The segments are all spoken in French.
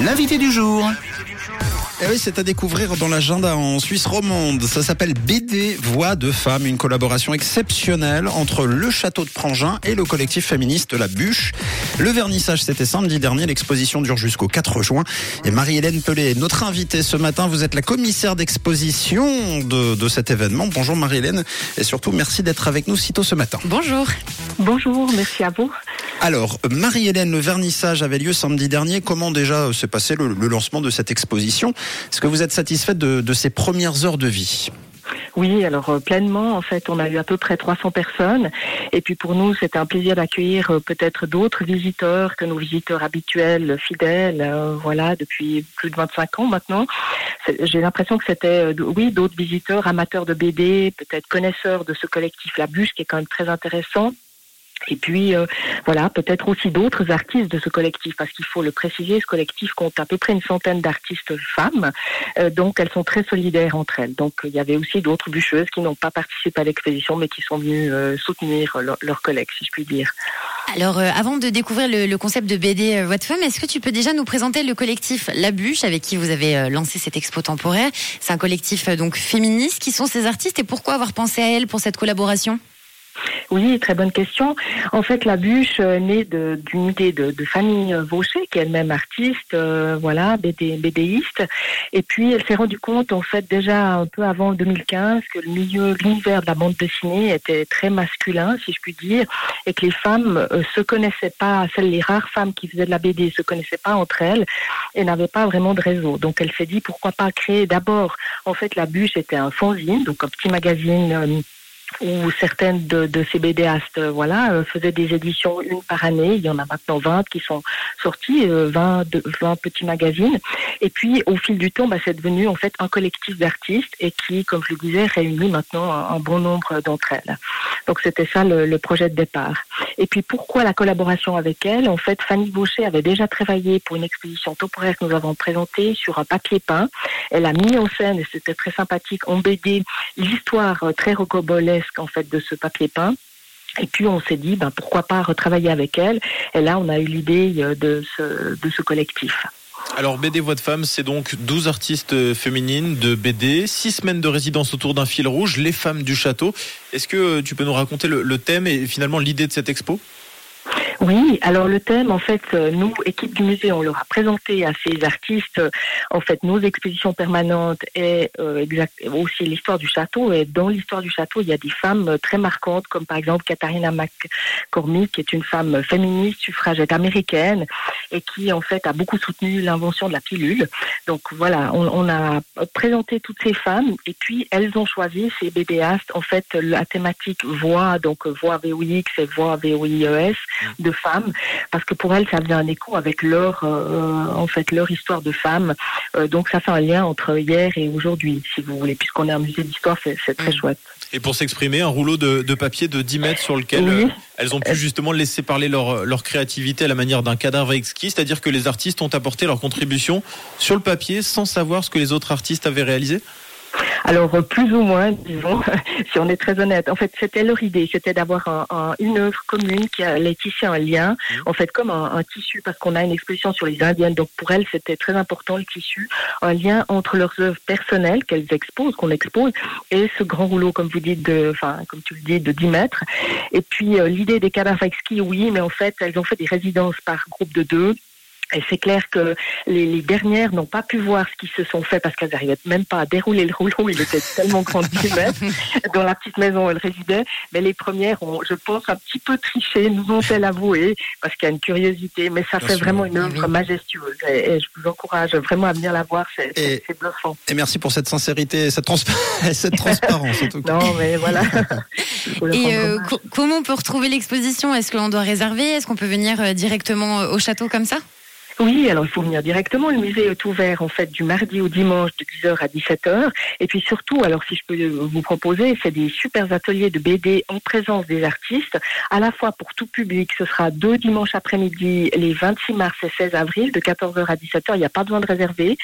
L'invité du jour. Eh oui, c'est à découvrir dans l'agenda en Suisse romande. Ça s'appelle BD Voix de femmes, une collaboration exceptionnelle entre le château de Prangin et le collectif féministe La Bûche. Le vernissage, c'était samedi dernier. L'exposition dure jusqu'au 4 juin. Et Marie-Hélène Pelé est notre invitée ce matin. Vous êtes la commissaire d'exposition de, de cet événement. Bonjour Marie-Hélène. Et surtout, merci d'être avec nous si tôt ce matin. Bonjour. Bonjour, merci à vous. Alors, Marie-Hélène, le vernissage avait lieu samedi dernier. Comment déjà s'est passé le, le, lancement de cette exposition? Est-ce que vous êtes satisfaite de, de ces premières heures de vie? Oui, alors euh, pleinement, en fait, on a eu à peu près 300 personnes. Et puis pour nous, c'était un plaisir d'accueillir euh, peut-être d'autres visiteurs que nos visiteurs habituels, fidèles, euh, voilà, depuis plus de 25 ans maintenant. J'ai l'impression que c'était, oui, d'autres visiteurs, amateurs de BD, peut-être connaisseurs de ce collectif La Bûche, qui est quand même très intéressant. Et puis, euh, voilà, peut-être aussi d'autres artistes de ce collectif, parce qu'il faut le préciser, ce collectif compte à peu près une centaine d'artistes femmes, euh, donc elles sont très solidaires entre elles. Donc, il y avait aussi d'autres bûcheuses qui n'ont pas participé à l'exposition, mais qui sont venues euh, soutenir leurs leur collègues, si je puis dire. Alors, avant de découvrir le, concept de BD de Femme, est-ce que tu peux déjà nous présenter le collectif La Bûche, avec qui vous avez lancé cette expo temporaire? C'est un collectif donc féministe. Qui sont ces artistes et pourquoi avoir pensé à elles pour cette collaboration? Oui, très bonne question. En fait, la bûche euh, naît d'une idée de, Fanny Vaucher, qui est elle-même artiste, euh, voilà, BD, BDiste. Et puis, elle s'est rendue compte, en fait, déjà un peu avant 2015, que le milieu, l'univers de la bande dessinée était très masculin, si je puis dire, et que les femmes euh, se connaissaient pas, celles les rares femmes qui faisaient de la BD se connaissaient pas entre elles et n'avaient pas vraiment de réseau. Donc, elle s'est dit pourquoi pas créer d'abord, en fait, la bûche était un fanzine, donc un petit magazine. Euh, où certaines de, de ces BDastes voilà, euh, faisaient des éditions une par année. Il y en a maintenant 20 qui sont sorties, euh, 20, de, 20 petits magazines. Et puis, au fil du temps, bah, c'est devenu en fait un collectif d'artistes et qui, comme je le disais, réunit maintenant un, bon nombre d'entre elles. Donc, c'était ça le, le, projet de départ. Et puis, pourquoi la collaboration avec elle? En fait, Fanny Baucher avait déjà travaillé pour une exposition temporaire que nous avons présentée sur un papier peint. Elle a mis en scène, et c'était très sympathique, en BD, l'histoire très de ce papier peint. Et puis on s'est dit, ben, pourquoi pas retravailler avec elle. Et là, on a eu l'idée de ce, de ce collectif. Alors BD Voix de Femme, c'est donc 12 artistes féminines de BD, 6 semaines de résidence autour d'un fil rouge, les femmes du château. Est-ce que tu peux nous raconter le thème et finalement l'idée de cette expo? Oui, alors le thème, en fait, nous, équipe du musée, on leur a présenté à ces artistes, en fait, nos expositions permanentes et euh, exact, aussi l'histoire du château. Et dans l'histoire du château, il y a des femmes très marquantes, comme par exemple Katharina McCormick, qui est une femme féministe, suffragette américaine, et qui, en fait, a beaucoup soutenu l'invention de la pilule. Donc voilà, on, on, a présenté toutes ces femmes, et puis elles ont choisi, ces BDastes, en fait, la thématique voix, donc voix VOIX et voix VOIES, de femmes parce que pour elles ça faisait un écho avec leur euh, en fait leur histoire de femmes euh, donc ça fait un lien entre hier et aujourd'hui si vous voulez puisqu'on est un musée d'histoire c'est très mmh. chouette et pour s'exprimer un rouleau de, de, papier de 10 mètres sur lequel oui. elles ont pu justement laisser parler leur, leur créativité à la manière d'un cadavre exquis c'est-à-dire que les artistes ont apporté leur contribution sur le papier sans savoir ce que les autres artistes avaient réalisé? Alors, plus ou moins, disons, si on est très honnête. En fait, c'était leur idée, c'était d'avoir un, un, une œuvre commune qui allait tisser un lien, mmh. en fait, comme un, un tissu, parce qu'on a une exposition sur les Indiennes. Donc, pour elles, c'était très important, le tissu, un lien entre leurs œuvres personnelles qu'elles exposent, qu'on expose, et ce grand rouleau, comme vous dites, de, enfin, comme tu le dis, de 10 mètres. Et puis, euh, l'idée des cadavres exquis, oui, mais en fait, elles ont fait des résidences par groupe de deux. Et c'est clair que les, les dernières n'ont pas pu voir ce qui se sont fait parce qu'elles n'arrivaient même pas à dérouler le rouleau. Il était tellement grand de 10 mètres dans la petite maison où elles résidaient. Mais les premières ont, je pense, un petit peu triché, nous ont-elles avoué, parce qu'il y a une curiosité. Mais ça Bien fait sûr. vraiment une œuvre oui. majestueuse. Et, et, je vous encourage vraiment à venir la voir. C'est bluffant. Et merci pour cette sincérité et cette, transpa cette transparence. en tout cas. Non, mais voilà. et euh, co comment on peut retrouver l'exposition? Est-ce qu'on doit réserver? Est-ce qu'on peut venir euh, directement au château comme ça? Oui, alors il faut venir directement. Le musée est ouvert en fait du mardi au dimanche de 10h à 17h. Et puis surtout, alors si je peux vous proposer, c'est des super ateliers de BD en présence des artistes, à la fois pour tout public. Ce sera deux dimanches après-midi, les 26 mars et 16 avril, de 14h à 17h. Il n'y a pas besoin de réserver.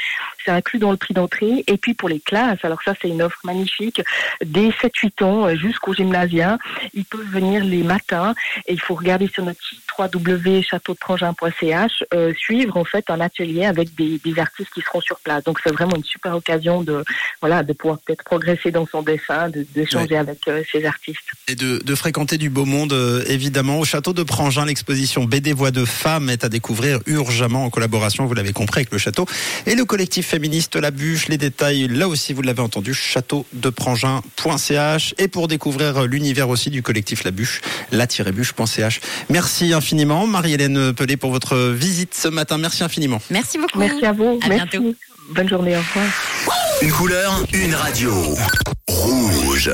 C'est inclus dans le prix d'entrée. Et puis pour les classes, alors ça c'est une offre magnifique, dès 7-8 ans jusqu'au gymnasien. Ils peuvent venir les matins et il faut regarder sur notre site www.châteaudeprangin.ch, euh, suivre en fait un atelier avec des, des artistes qui seront sur place. Donc c'est vraiment une super occasion de voilà de pouvoir peut-être progresser dans son dessin, d'échanger avec ces artistes. Et de, de, fréquenter du beau monde évidemment au château de Prangin. L'exposition BD Voix de femmes est à découvrir urgemment en collaboration, vous l'avez compris, avec le château et le collectif féministe La Bûche. Les détails, là aussi, vous l'avez entendu, châteaudeprangin.ch. Et pour découvrir l'univers aussi du collectif La Bûche, la-bûche.ch. Merci infiniment, Marie-Hélène Pelé, pour votre visite ce matin. Merci infiniment. Merci beaucoup. Merci à vous. Merci. Bonne journée. Au revoir. Une couleur, une radio. Rouge.